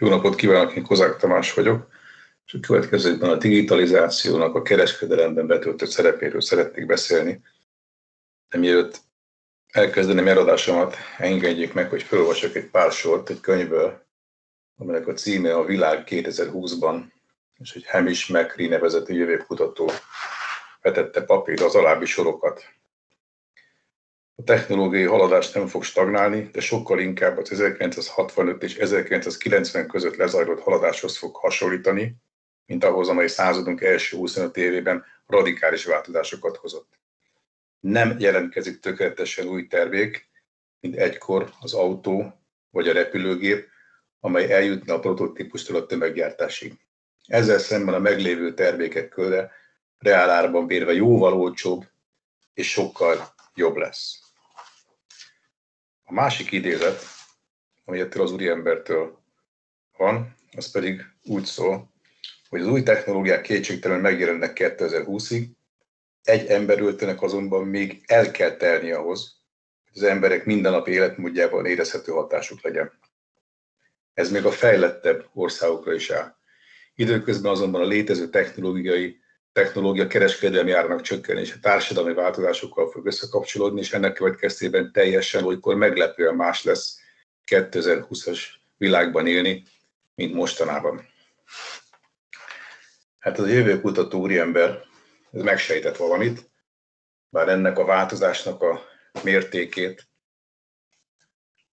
Jó napot kívánok, én Kozák Tamás vagyok, és a következőkben a digitalizációnak a kereskedelemben betöltött szerepéről szeretnék beszélni. De mielőtt elkezdeném eladásomat, engedjék meg, hogy felolvasok egy pár sort egy könyvből, aminek a címe a Világ 2020-ban, és egy Hamish McCree nevezetű jövőkutató vetette papírra az alábbi sorokat. A technológiai haladás nem fog stagnálni, de sokkal inkább az 1965 és 1990 között lezajlott haladáshoz fog hasonlítani, mint ahhoz, amely századunk első 25 évében radikális változásokat hozott. Nem jelentkezik tökéletesen új tervék, mint egykor az autó vagy a repülőgép, amely eljutna a prototípustól a tömeggyártásig. Ezzel szemben a meglévő termékek köre reálárban bérve jóval olcsóbb és sokkal jobb lesz. A másik idézet, ami ettől az úriembertől van, az pedig úgy szól, hogy az új technológiák kétségtelenül megjelennek 2020-ig, egy emberöltőnek azonban még el kell telni ahhoz, hogy az emberek mindennapi életmódjában érezhető hatásuk legyen. Ez még a fejlettebb országokra is áll. Időközben azonban a létező technológiai technológia kereskedelmi árnak csökkenése társadalmi változásokkal fog összekapcsolódni, és ennek következtében teljesen olykor meglepően más lesz 2020-as világban élni, mint mostanában. Hát az a jövőkutató úriember ez megsejtett valamit, bár ennek a változásnak a mértékét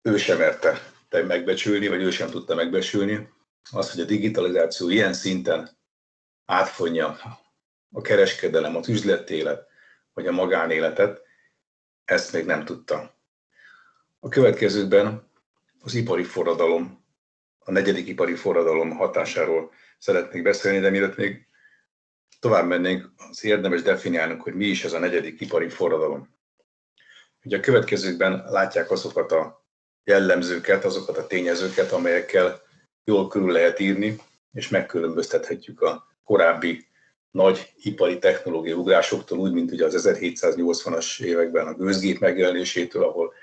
ő sem merte megbecsülni, vagy ő sem tudta megbecsülni. Az, hogy a digitalizáció ilyen szinten átfonja a kereskedelem, az üzletélet, vagy a magánéletet, ezt még nem tudta. A következőkben az ipari forradalom, a negyedik ipari forradalom hatásáról szeretnék beszélni, de mielőtt még tovább mennénk, az érdemes definiálnunk, hogy mi is ez a negyedik ipari forradalom. Ugye a következőkben látják azokat a jellemzőket, azokat a tényezőket, amelyekkel jól körül lehet írni, és megkülönböztethetjük a korábbi nagy ipari technológiai ugrásoktól, úgy, mint ugye az 1780-as években a gőzgép megjelenésétől, ahol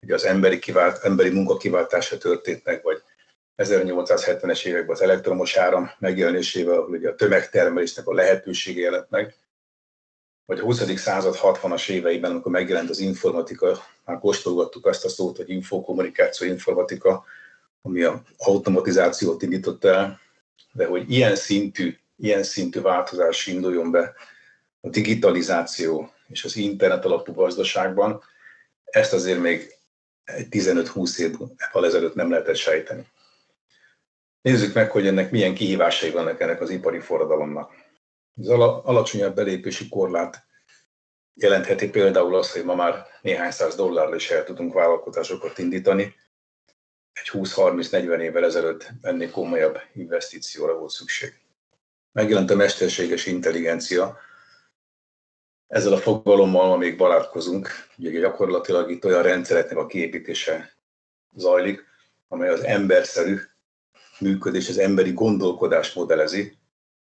ugye az emberi, kivált, emberi munka kiváltása történt meg, vagy 1870-es években az elektromos áram megjelenésével, ahol ugye a tömegtermelésnek a lehetősége jelent meg, vagy a 20. század 60-as éveiben, amikor megjelent az informatika, már kóstolgattuk azt a szót, hogy infokommunikáció, informatika, ami a automatizációt indította el, de hogy ilyen szintű ilyen szintű változás induljon be a digitalizáció és az internet alapú gazdaságban, ezt azért még egy 15-20 évvel ezelőtt nem lehetett sejteni. Nézzük meg, hogy ennek milyen kihívásai vannak ennek az ipari forradalomnak. Az alacsonyabb belépési korlát jelentheti például azt, hogy ma már néhány száz dollárra is el tudunk vállalkozásokat indítani. Egy 20-30-40 évvel ezelőtt ennél komolyabb investícióra volt szükség megjelent a mesterséges intelligencia. Ezzel a fogalommal ma még barátkozunk, ugye gyakorlatilag itt olyan rendszereknek a kiépítése zajlik, amely az emberszerű működés, az emberi gondolkodás modellezi,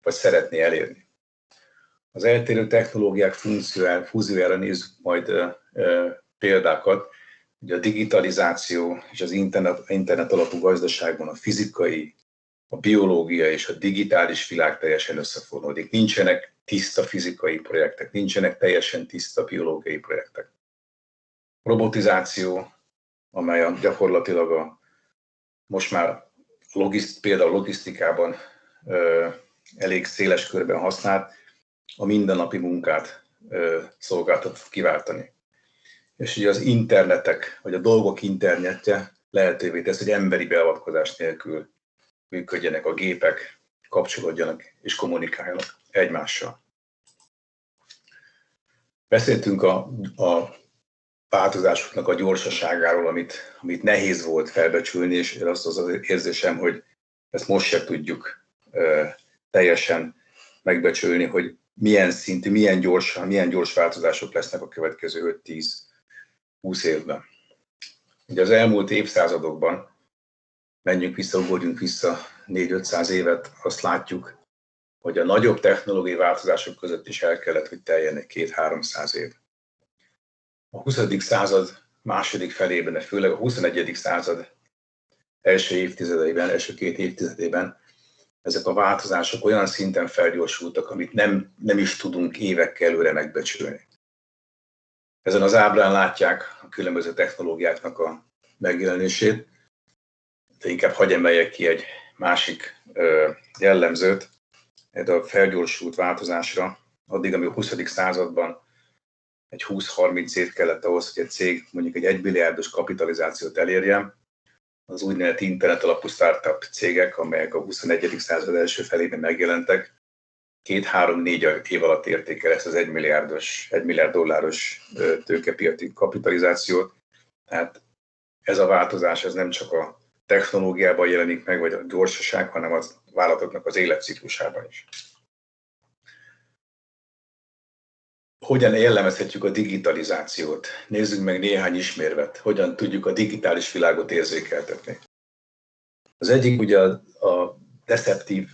vagy szeretné elérni. Az eltérő technológiák fúziójára nézzük majd példákat. Ugye a digitalizáció és az internet, internet alapú gazdaságban a fizikai a biológia és a digitális világ teljesen összefonódik. Nincsenek tiszta fizikai projektek, nincsenek teljesen tiszta biológiai projektek. Robotizáció, amely a, gyakorlatilag a, most már logiszt, például logisztikában ö, elég széles körben használt, a mindennapi munkát ö, szolgáltat kiváltani. És ugye az internetek, vagy a dolgok internetje lehetővé tesz, hogy emberi beavatkozás nélkül működjenek a gépek, kapcsolódjanak és kommunikáljanak egymással. Beszéltünk a, a változásoknak a gyorsaságáról, amit, amit nehéz volt felbecsülni, és azt az, az érzésem, hogy ezt most se tudjuk ö, teljesen megbecsülni, hogy milyen szintű, milyen gyors, milyen gyors változások lesznek a következő 5-10-20 évben. Ugye az elmúlt évszázadokban menjünk vissza, ugorjunk vissza 4-500 évet, azt látjuk, hogy a nagyobb technológiai változások között is el kellett, hogy teljenek két-háromszáz év. A 20. század második felében, főleg a 21. század első évtizedeiben, első két évtizedében ezek a változások olyan szinten felgyorsultak, amit nem, nem is tudunk évekkel előre megbecsülni. Ezen az ábrán látják a különböző technológiáknak a megjelenését, de inkább hagyj emeljek ki egy másik jellemzőt, ez a felgyorsult változásra, addig, ami a 20. században egy 20-30 év kellett ahhoz, hogy egy cég mondjuk egy 1 milliárdos kapitalizációt elérjen, az úgynevezett internet alapú startup cégek, amelyek a 21. század első felében megjelentek, két-három-négy év alatt érték el ezt az 1 milliárdos, 1 milliárd dolláros tőkepiaci kapitalizációt. Tehát ez a változás ez nem csak a technológiában jelenik meg, vagy a gyorsaság, hanem a vállalatoknak az életciklusában is. Hogyan jellemezhetjük a digitalizációt? Nézzük meg néhány ismérvet. Hogyan tudjuk a digitális világot érzékeltetni? Az egyik ugye a, a deceptív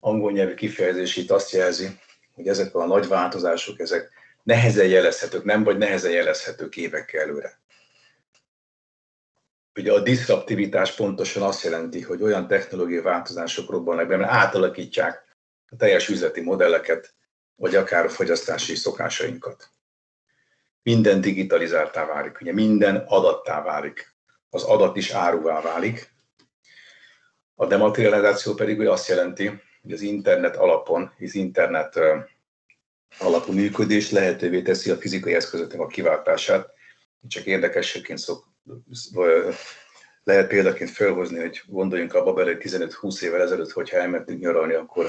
angol nyelvű kifejezés itt azt jelzi, hogy ezek a nagy változások, ezek nehezen jelezhetők, nem vagy nehezen jelezhetők évekkel előre. Ugye a diszruptivitás pontosan azt jelenti, hogy olyan technológiai változások robbannak be, mert átalakítják a teljes üzleti modelleket, vagy akár a fogyasztási szokásainkat. Minden digitalizáltá válik, ugye minden adattá válik. Az adat is áruvá válik. A dematerializáció pedig ugye azt jelenti, hogy az internet alapon, az internet alapú működés lehetővé teszi a fizikai eszközöknek a kiváltását. Csak érdekességként szok, lehet példaként felhozni, hogy gondoljunk abba bele, hogy 15-20 évvel ezelőtt, hogyha elmentünk nyaralni, akkor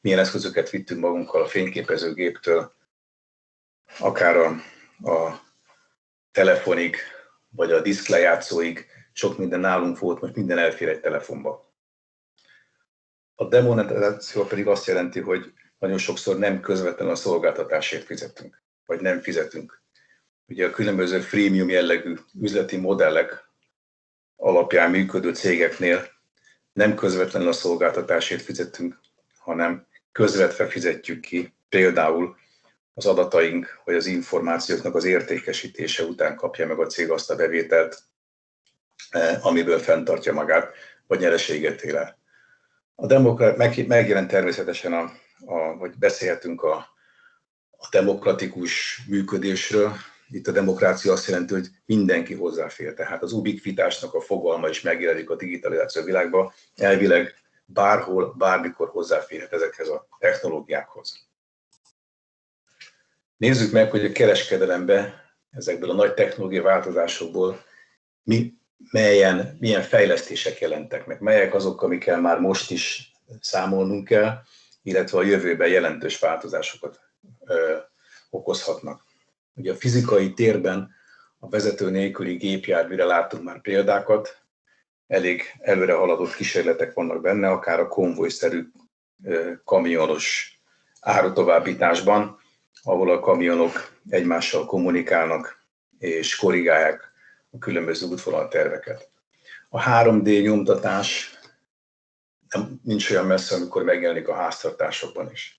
milyen eszközöket vittünk magunkkal a fényképezőgéptől, akár a, a telefonig, vagy a diszklejátszóig, sok minden nálunk volt, most minden elfér egy telefonba. A demonetizáció pedig azt jelenti, hogy nagyon sokszor nem közvetlenül a szolgáltatásért fizetünk, vagy nem fizetünk. Ugye a különböző freemium jellegű üzleti modellek alapján működő cégeknél nem közvetlenül a szolgáltatásért fizetünk, hanem közvetve fizetjük ki például az adataink vagy az információknak az értékesítése után kapja meg a cég azt a bevételt, eh, amiből fenntartja magát, vagy nyereséget él el. A demokrat, meg, megjelent természetesen, a, a, vagy beszélhetünk a, a demokratikus működésről. Itt a demokrácia azt jelenti, hogy mindenki hozzáfér. Tehát az ubiquitásnak a fogalma is megjelenik a digitalizáció világban. Elvileg bárhol, bármikor hozzáférhet ezekhez a technológiákhoz. Nézzük meg, hogy a kereskedelemben ezekből a nagy technológiai változásokból mi, melyen, milyen fejlesztések jelentek meg, melyek azok, amikkel már most is számolnunk kell, illetve a jövőben jelentős változásokat ö, okozhatnak. Ugye a fizikai térben a vezető nélküli gépjárműre látunk már példákat, elég előre haladott kísérletek vannak benne, akár a konvojszerű kamionos árutovábbításban, ahol a kamionok egymással kommunikálnak és korrigálják a különböző útvonal terveket. A 3D nyomtatás nem, nincs olyan messze, amikor megjelenik a háztartásokban is.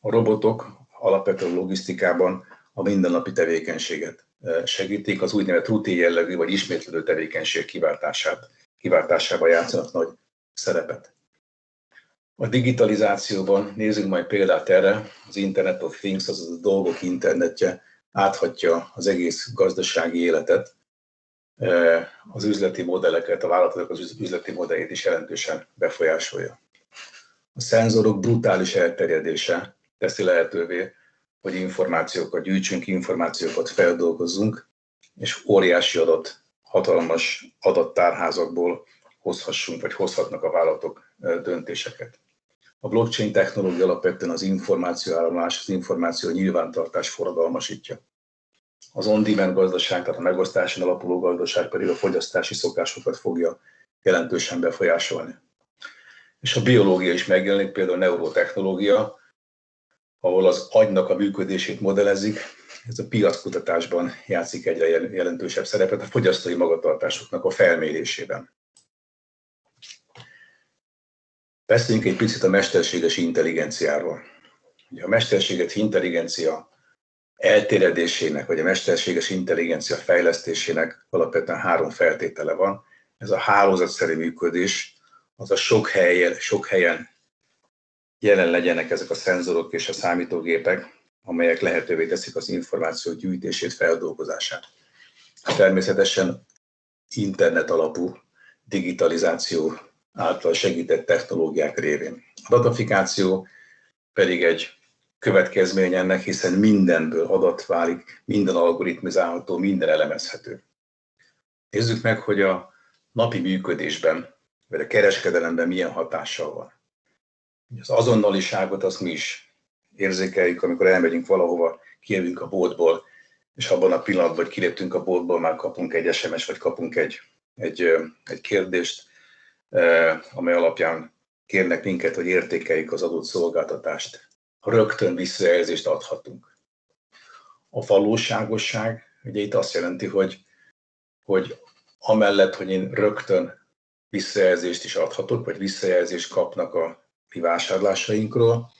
A robotok alapvetően logisztikában a mindennapi tevékenységet segítik, az úgynevezett rutin jellegű vagy ismétlődő tevékenység kiváltását kiváltásában játszanak nagy szerepet. A digitalizációban nézzük majd példát erre, az Internet of Things, azaz a dolgok internetje áthatja az egész gazdasági életet, az üzleti modelleket, a vállalatok az üzleti modelljét is jelentősen befolyásolja. A szenzorok brutális elterjedése teszi lehetővé, hogy információkat gyűjtsünk, információkat feldolgozzunk, és óriási adat hatalmas adattárházakból hozhassunk, vagy hozhatnak a vállalatok döntéseket. A blockchain technológia alapvetően az információáramlás, az információ nyilvántartás forradalmasítja. Az on-demand gazdaság, tehát a megosztáson alapuló gazdaság pedig a fogyasztási szokásokat fogja jelentősen befolyásolni. És a biológia is megjelenik, például a neurotechnológia, ahol az agynak a működését modellezik, ez a piackutatásban játszik egyre jelentősebb szerepet a fogyasztói magatartásoknak a felmérésében. Beszéljünk egy picit a mesterséges intelligenciáról. Ugye a mesterséges intelligencia eltéredésének, vagy a mesterséges intelligencia fejlesztésének alapvetően három feltétele van. ez a hálózatszerű működés, az a sok helyen, sok helyen jelen legyenek ezek a szenzorok és a számítógépek, amelyek lehetővé teszik az információ gyűjtését, feldolgozását. Természetesen internet alapú digitalizáció által segített technológiák révén. A datafikáció pedig egy következmény ennek, hiszen mindenből adat válik, minden algoritmizálható, minden elemezhető. Nézzük meg, hogy a napi működésben, vagy a kereskedelemben milyen hatással van. Az azonnaliságot azt mi is érzékeljük, amikor elmegyünk valahova, kijövünk a boltból, és abban a pillanatban, hogy kiléptünk a boltból, már kapunk egy SMS, vagy kapunk egy, egy, egy kérdést, amely alapján kérnek minket, hogy értékeljük az adott szolgáltatást. Rögtön visszajelzést adhatunk. A valóságosság, ugye itt azt jelenti, hogy, hogy amellett, hogy én rögtön visszajelzést is adhatok, vagy visszajelzést kapnak a mi vásárlásainkról,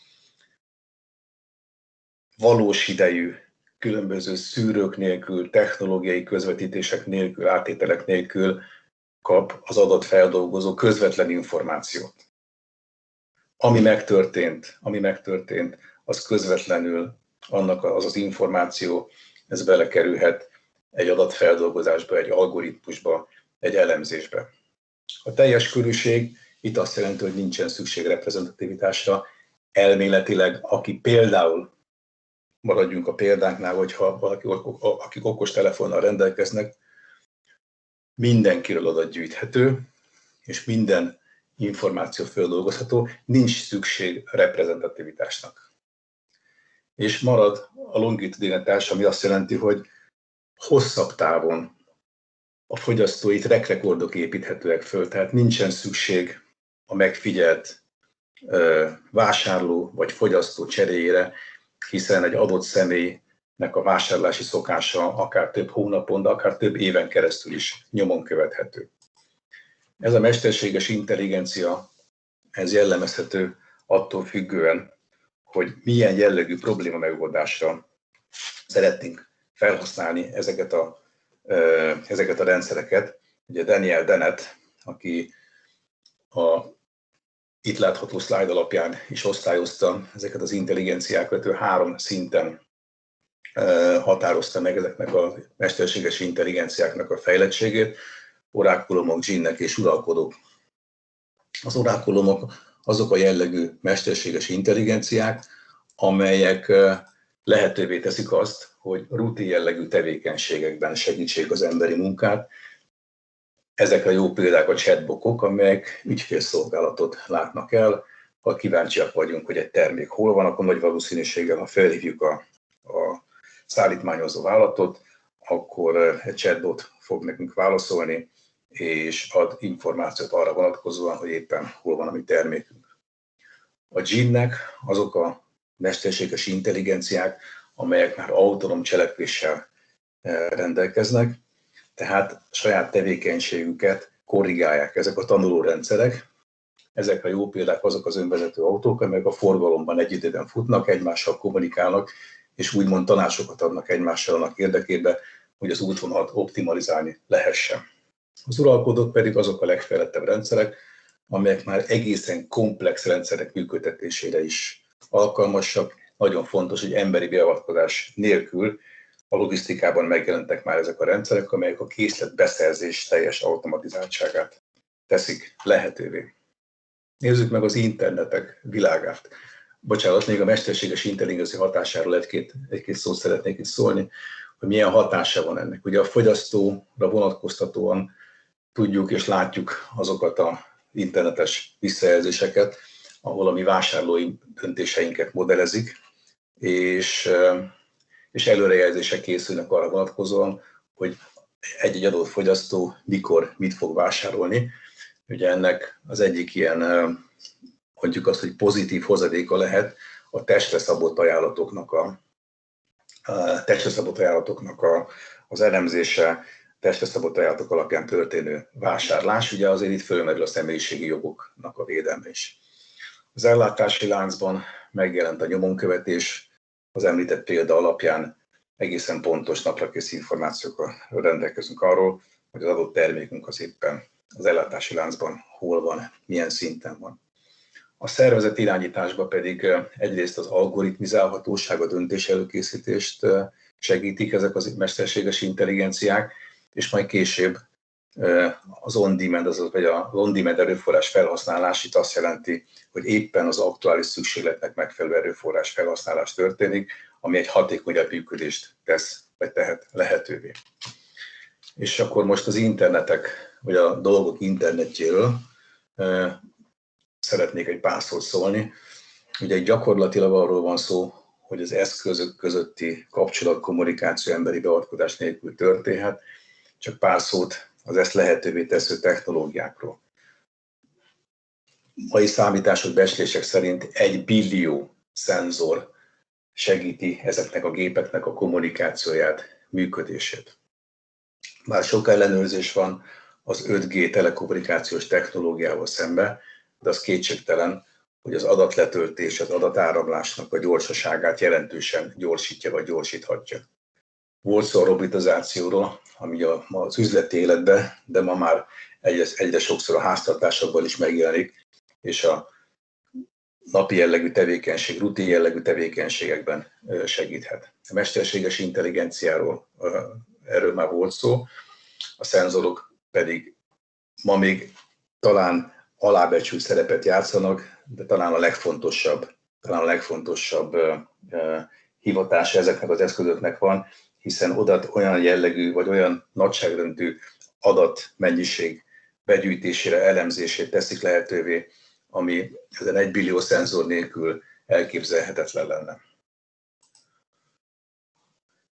valós idejű, különböző szűrők nélkül, technológiai közvetítések nélkül, átételek nélkül kap az adott feldolgozó közvetlen információt. Ami megtörtént, ami megtörtént, az közvetlenül annak az az információ, ez belekerülhet egy adatfeldolgozásba, egy algoritmusba, egy elemzésbe. A teljes körűség itt azt jelenti, hogy nincsen szükség reprezentativitásra. Elméletileg, aki például, maradjunk a példánknál, hogyha valaki, akik okos telefonnal rendelkeznek, mindenkiről adat gyűjthető, és minden információ földolgozható, nincs szükség reprezentativitásnak. És marad a longitudinatás, ami azt jelenti, hogy hosszabb távon a fogyasztói track építhetőek föl, tehát nincsen szükség a megfigyelt vásárló vagy fogyasztó cseréjére, hiszen egy adott személynek a vásárlási szokása akár több hónapon, de akár több éven keresztül is nyomon követhető. Ez a mesterséges intelligencia, ez jellemezhető attól függően, hogy milyen jellegű probléma megoldásra szeretnénk felhasználni ezeket a, ezeket a rendszereket. Ugye Daniel Dennett, aki a itt látható szlájd alapján is osztályozta ezeket az intelligenciákat, ő három szinten határozta meg ezeknek a mesterséges intelligenciáknak a fejlettségét, orákulumok, zsinnek és uralkodók. Az orákulumok azok a jellegű mesterséges intelligenciák, amelyek lehetővé teszik azt, hogy rutin jellegű tevékenységekben segítsék az emberi munkát, ezek a jó példák a chatbokok, amelyek ügyfélszolgálatot látnak el. Ha kíváncsiak vagyunk, hogy egy termék hol van, akkor nagy valószínűséggel, ha felhívjuk a, a szállítmányozó vállalatot, akkor egy chatbot fog nekünk válaszolni, és ad információt arra vonatkozóan, hogy éppen hol van a mi termékünk. A GIN-nek azok a mesterséges intelligenciák, amelyek már autonóm cselekvéssel eh, rendelkeznek, tehát saját tevékenységüket korrigálják ezek a tanulórendszerek. Ezek a jó példák azok az önvezető autók, amelyek a forgalomban egy időben futnak, egymással kommunikálnak, és úgymond tanácsokat adnak egymással annak érdekében, hogy az útvonalat optimalizálni lehessen. Az uralkodók pedig azok a legfejlettebb rendszerek, amelyek már egészen komplex rendszerek működtetésére is alkalmasak. Nagyon fontos, hogy emberi beavatkozás nélkül a logisztikában megjelentek már ezek a rendszerek, amelyek a készlet beszerzés teljes automatizáltságát teszik lehetővé. Nézzük meg az internetek világát. Bocsánat, még a mesterséges intelligencia hatásáról egy-két, egy-két szót szeretnék itt szólni, hogy milyen hatása van ennek. Ugye a fogyasztóra vonatkoztatóan tudjuk és látjuk azokat a internetes visszajelzéseket, ahol a mi vásárlói döntéseinket modellezik, és és előrejelzések készülnek arra vonatkozóan, hogy egy-egy adott fogyasztó mikor mit fog vásárolni. Ugye ennek az egyik ilyen, mondjuk azt, hogy pozitív hozadéka lehet a testre szabott ajánlatoknak a, a testre szabott ajánlatoknak a, az elemzése, testre szabott ajánlatok alapján történő vásárlás, ugye azért itt fölmerül a személyiségi jogoknak a védelme is. Az ellátási láncban megjelent a nyomonkövetés, az említett példa alapján egészen pontos naprakész információkkal rendelkezünk arról, hogy az adott termékünk az éppen az ellátási láncban hol van, milyen szinten van. A szervezet irányításban pedig egyrészt az algoritmizálhatóság, a döntés előkészítést segítik ezek az mesterséges intelligenciák, és majd később az on-demand, azaz vagy a on-demand erőforrás felhasználás itt azt jelenti, hogy éppen az aktuális szükségletnek megfelelő erőforrás felhasználás történik, ami egy hatékonyabb működést tesz, vagy tehet lehetővé. És akkor most az internetek, vagy a dolgok internetjéről szeretnék egy pár szót szólni. Ugye gyakorlatilag arról van szó, hogy az eszközök közötti kapcsolat, kommunikáció emberi beavatkozás nélkül történhet. Csak pár szót az ezt lehetővé tesző technológiákról. Mai számítások, becslések szerint egy billió szenzor segíti ezeknek a gépeknek a kommunikációját, működését. Már sok ellenőrzés van az 5G telekommunikációs technológiával szembe, de az kétségtelen, hogy az adatletöltés, az adatáramlásnak a gyorsaságát jelentősen gyorsítja vagy gyorsíthatja. Volt szó a robotizációról, ami a, az üzleti életben, de ma már egyre, egyre sokszor a háztartásokban is megjelenik, és a napi jellegű tevékenység, rutin jellegű tevékenységekben segíthet. A mesterséges intelligenciáról erről már volt szó, a szenzorok pedig ma még talán alábecsült szerepet játszanak, de talán a legfontosabb, talán a legfontosabb hivatása ezeknek az eszközöknek van, hiszen oda olyan jellegű vagy olyan nagyságrendű adatmennyiség begyűjtésére, elemzését teszik lehetővé, ami ezen egy billió szenzor nélkül elképzelhetetlen lenne.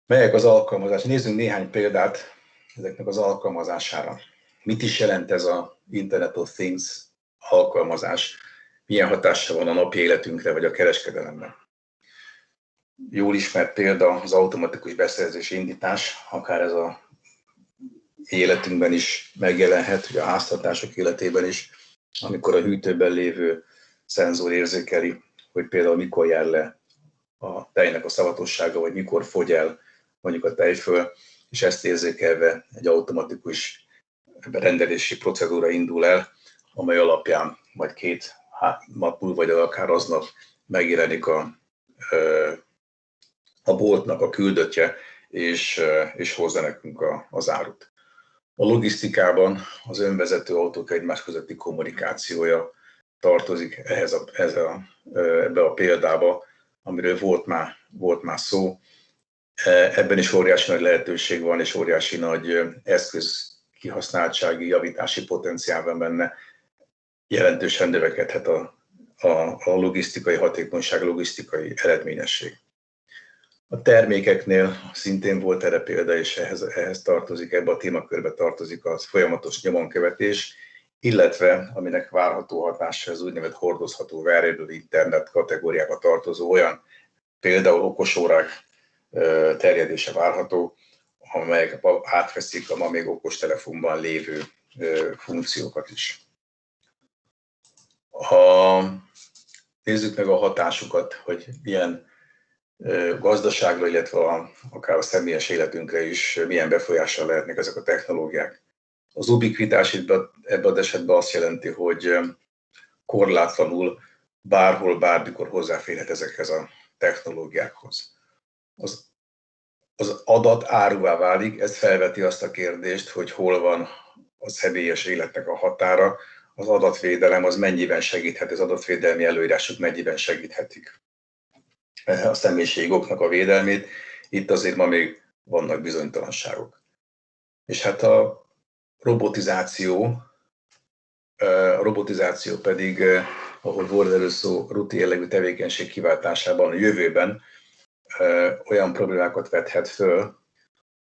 Melyek az alkalmazás? Nézzünk néhány példát ezeknek az alkalmazására. Mit is jelent ez a Internet of Things alkalmazás? Milyen hatása van a napi életünkre vagy a kereskedelemre? Jól ismert példa az automatikus beszerzési indítás, akár ez a életünkben is megjelenhet, hogy a háztartások életében is, amikor a hűtőben lévő szenzor érzékeli, hogy például mikor jár le a tejnek a szavatossága, vagy mikor fogy el mondjuk a tejföl, és ezt érzékelve egy automatikus rendelési procedúra indul el, amely alapján majd két nap múlva, vagy akár aznap megjelenik a, a boltnak a küldöttje, és, és hozza nekünk a, az árut. A logisztikában az önvezető autók egymás közötti kommunikációja tartozik ehhez a, ehhez a, ebbe a példába, amiről volt már, volt már szó. Ebben is óriási nagy lehetőség van, és óriási nagy eszköz kihasználtsági, javítási potenciál van benne. Jelentősen növekedhet a, a, a logisztikai hatékonyság, logisztikai eredményesség. A termékeknél szintén volt erre példa, és ehhez, ehhez tartozik, ebbe a témakörbe tartozik az folyamatos nyomonkövetés, illetve aminek várható hatása az úgynevezett hordozható variable internet kategóriába tartozó olyan például okosórák terjedése várható, amelyek átveszik a ma még okostelefonban lévő funkciókat is. Ha nézzük meg a hatásukat, hogy milyen gazdaságra, illetve a, akár a személyes életünkre is milyen befolyással lehetnek ezek a technológiák. Az ubiquitás ebben az esetben azt jelenti, hogy korlátlanul bárhol, bármikor hozzáférhet ezekhez a technológiákhoz. Az, az adat áruvá válik, ez felveti azt a kérdést, hogy hol van a személyes életnek a határa, az adatvédelem az mennyiben segíthet, az adatvédelmi előírások mennyiben segíthetik a személyiségoknak a védelmét. Itt azért ma még vannak bizonytalanságok. És hát a robotizáció, a robotizáció pedig, ahogy volt előszó, rutin jellegű tevékenység kiváltásában a jövőben olyan problémákat vethet föl,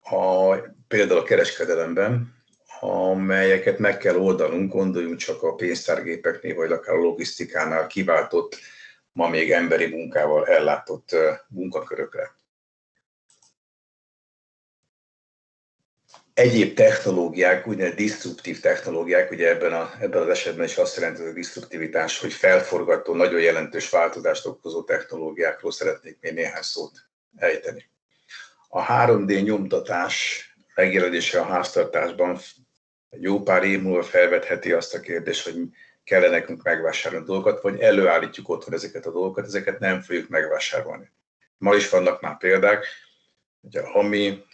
a, például a kereskedelemben, amelyeket meg kell oldanunk, gondoljunk csak a pénztárgépeknél, vagy akár a logisztikánál kiváltott ma még emberi munkával ellátott munkakörökre. Egyéb technológiák, úgynevezett disruptív technológiák, ugye ebben, a, ebben az esetben is azt jelenti a disruptivitás, hogy felforgató, nagyon jelentős változást okozó technológiákról szeretnék még néhány szót ejteni. A 3D nyomtatás megjelenése a háztartásban jó pár év múlva felvetheti azt a kérdést, hogy kellene nekünk megvásárolni dolgokat, vagy előállítjuk otthon ezeket a dolgokat, ezeket nem fogjuk megvásárolni. Ma is vannak már példák, ugye, ami,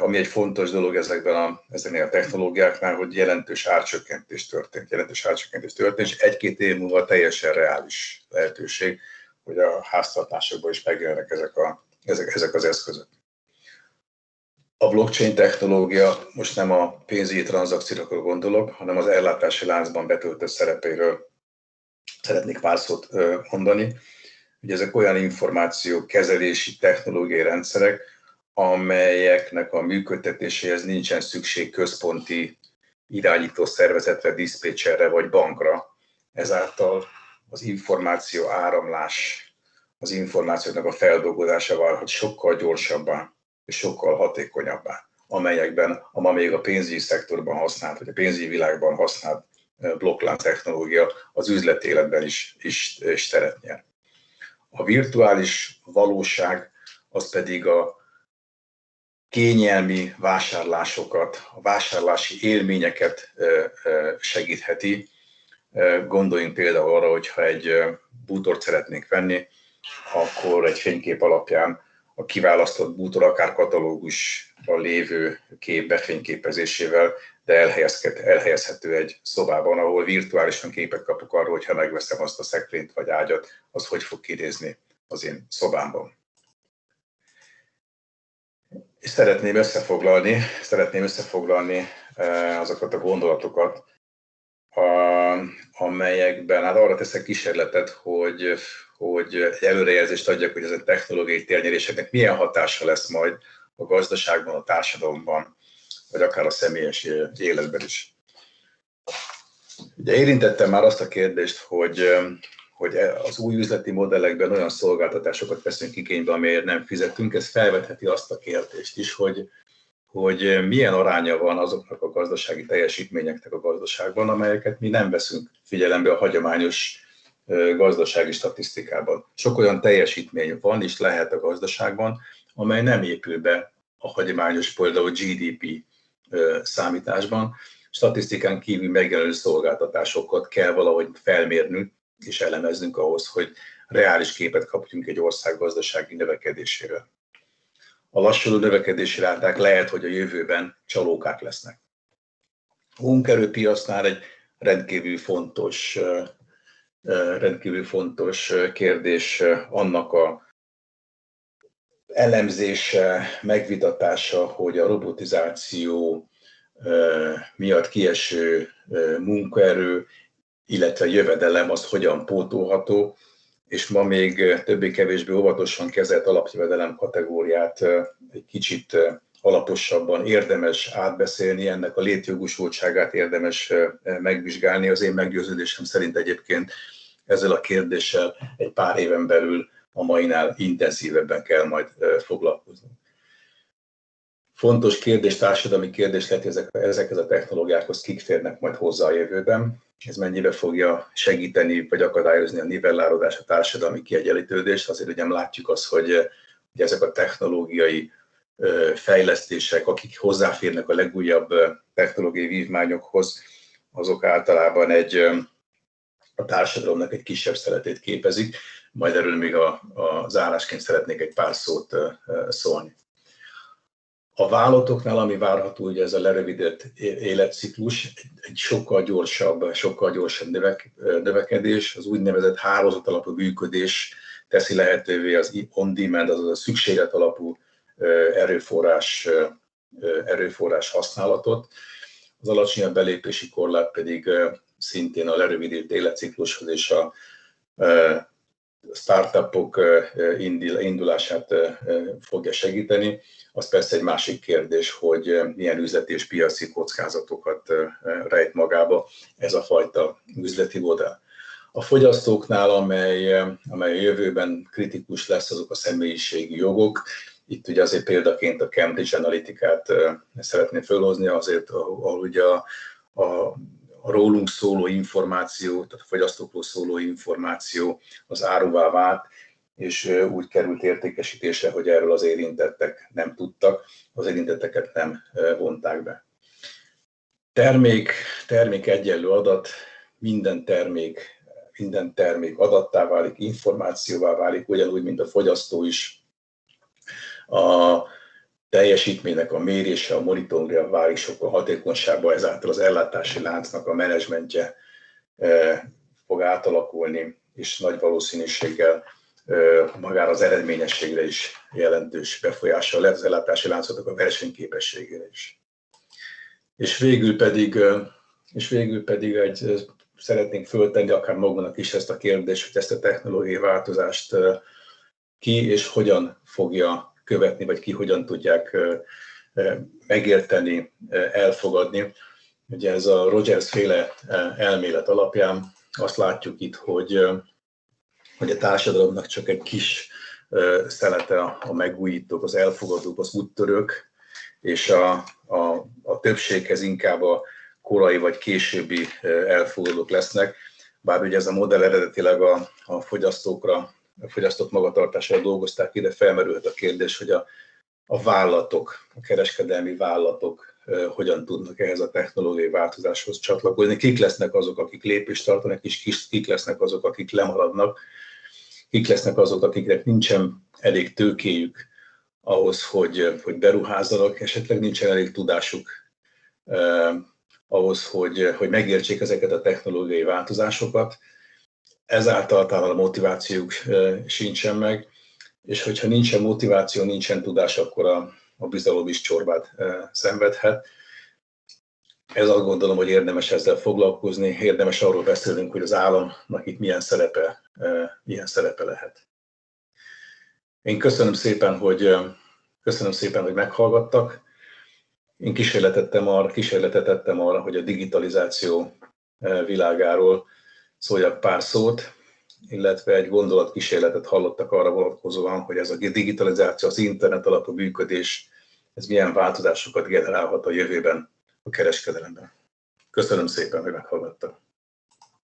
ami egy fontos dolog ezekben a, ezeknél a technológiáknál, hogy jelentős árcsökkentés történt, jelentős árcsökkentés történt, és egy-két év múlva teljesen reális lehetőség, hogy a háztartásokban is megjelennek ezek, a, ezek, ezek az eszközök. A blockchain technológia most nem a pénzügyi tranzakciókról gondolok, hanem az ellátási láncban betöltött szerepéről szeretnék pár szót mondani. Ugye ezek olyan információ kezelési technológiai rendszerek, amelyeknek a működtetéséhez nincsen szükség központi irányító szervezetre, diszpécserre vagy bankra. Ezáltal az információ áramlás, az információknak a feldolgozása várhat sokkal gyorsabban és sokkal hatékonyabbá, amelyekben a ma még a pénzügyi szektorban használt, vagy a pénzügyi világban használt blokklánc technológia az üzleti életben is, is, is teret nyer. A virtuális valóság az pedig a kényelmi vásárlásokat, a vásárlási élményeket segítheti. Gondoljunk például arra, hogy ha egy bútort szeretnénk venni, akkor egy fénykép alapján a kiválasztott bútor akár katalógusban lévő kép befényképezésével, de elhelyezhető egy szobában, ahol virtuálisan képet kapok arról, hogy ha megveszem azt a szekrényt vagy ágyat, az hogy fog kinézni az én szobámban. És szeretném összefoglalni, szeretném összefoglalni eh, azokat a gondolatokat, amelyekben hát arra teszek kísérletet, hogy, hogy egy előrejelzést adjak, hogy ez a technológiai térnyeréseknek milyen hatása lesz majd a gazdaságban, a társadalomban, vagy akár a személyes életben is. Ugye érintettem már azt a kérdést, hogy, hogy az új üzleti modellekben olyan szolgáltatásokat veszünk igénybe, amelyért nem fizetünk, ez felvetheti azt a kérdést is, hogy, hogy milyen aránya van azoknak a gazdasági teljesítményeknek a gazdaságban, amelyeket mi nem veszünk figyelembe a hagyományos gazdasági statisztikában. Sok olyan teljesítmény van és lehet a gazdaságban, amely nem épül be a hagyományos például GDP számításban. Statisztikán kívül megjelenő szolgáltatásokat kell valahogy felmérnünk és elemeznünk ahhoz, hogy reális képet kapjunk egy ország gazdasági növekedéséről. A lassuló növekedési ráták lehet, hogy a jövőben csalókák lesznek. A munkerőpiacnál egy rendkívül fontos rendkívül fontos kérdés annak a elemzése, megvitatása, hogy a robotizáció miatt kieső munkaerő, illetve jövedelem az hogyan pótolható, és ma még többé-kevésbé óvatosan kezelt alapjövedelem kategóriát egy kicsit alaposabban érdemes átbeszélni, ennek a létjogosultságát érdemes megvizsgálni. Az én meggyőződésem szerint egyébként ezzel a kérdéssel egy pár éven belül a mainál intenzívebben kell majd foglalkozni. Fontos kérdés, társadalmi kérdés lehet, ezek, ezekhez a technológiákhoz kik férnek majd hozzá a jövőben. Ez mennyire fogja segíteni vagy akadályozni a nivellálódás, a társadalmi kiegyenlítődést. Azért ugye látjuk azt, hogy, hogy ezek a technológiai fejlesztések, akik hozzáférnek a legújabb technológiai vívmányokhoz, azok általában egy a társadalomnak egy kisebb szeretét képezik. Majd erről még a, a zárásként szeretnék egy pár szót szólni. A vállalatoknál, ami várható, hogy ez a lerövidített életciklus, egy sokkal gyorsabb, sokkal gyorsabb növek, növekedés, az úgynevezett hálózat alapú működés teszi lehetővé az on-demand, azaz a szükséglet alapú erőforrás, erőforrás használatot. Az alacsonyabb belépési korlát pedig szintén a lerövidített életciklushoz és a startupok indulását fogja segíteni. Az persze egy másik kérdés, hogy milyen üzleti és piaci kockázatokat rejt magába ez a fajta üzleti modell. A fogyasztóknál, amely, amely a jövőben kritikus lesz, azok a személyiségi jogok. Itt ugye azért példaként a Cambridge Analytica-t szeretném fölhozni, azért, ahol ugye a, a a rólunk szóló információ, tehát a fogyasztókról szóló információ az áruvá vált, és úgy került értékesítésre, hogy erről az érintettek nem tudtak, az érintetteket nem vonták be. termék, termék egyenlő adat, minden termék, minden termék adattá válik, információvá válik, ugyanúgy, mint a fogyasztó is. A teljesítménynek a mérése, a monitorja válik sokkal hatékonysábbá, ezáltal az ellátási láncnak a menedzsmentje fog átalakulni, és nagy valószínűséggel magára az eredményességre is jelentős befolyással lesz az ellátási láncoknak a versenyképességére is. És végül pedig, és végül pedig egy, szeretnénk föltenni akár magunknak is ezt a kérdést, hogy ezt a technológiai változást ki és hogyan fogja követni, vagy ki hogyan tudják megérteni, elfogadni. Ugye ez a Rogers féle elmélet alapján azt látjuk itt, hogy, hogy a társadalomnak csak egy kis szelete a megújítók, az elfogadók, az úttörők, és a, a, a többséghez inkább a korai vagy későbbi elfogadók lesznek, bár ugye ez a modell eredetileg a, a fogyasztókra, a fogyasztók magatartására dolgozták ide, felmerült a kérdés, hogy a, a vállalatok, a kereskedelmi vállalatok hogyan tudnak ehhez a technológiai változáshoz csatlakozni, kik lesznek azok, akik lépést tartanak, és kik lesznek azok, akik lemaradnak, kik lesznek azok, akiknek nincsen elég tőkéjük ahhoz, hogy, hogy beruházzanak, esetleg nincsen elég tudásuk eh, ahhoz, hogy, hogy megértsék ezeket a technológiai változásokat. Ezáltal talán a motivációk sincsen meg, és hogyha nincsen motiváció, nincsen tudás, akkor a, a bizalom is csorbát szenvedhet. Ez azt gondolom, hogy érdemes ezzel foglalkozni, érdemes arról beszélnünk, hogy az államnak itt milyen szerepe, milyen szerepe lehet. Én köszönöm szépen, hogy, köszönöm szépen, hogy meghallgattak. Én kísérletettem arra, kísérletetettem arra, hogy a digitalizáció világáról szóljak pár szót, illetve egy gondolatkísérletet hallottak arra vonatkozóan, hogy ez a digitalizáció, az internet alapú működés, ez milyen változásokat generálhat a jövőben a kereskedelemben. Köszönöm szépen, hogy meghallgattak.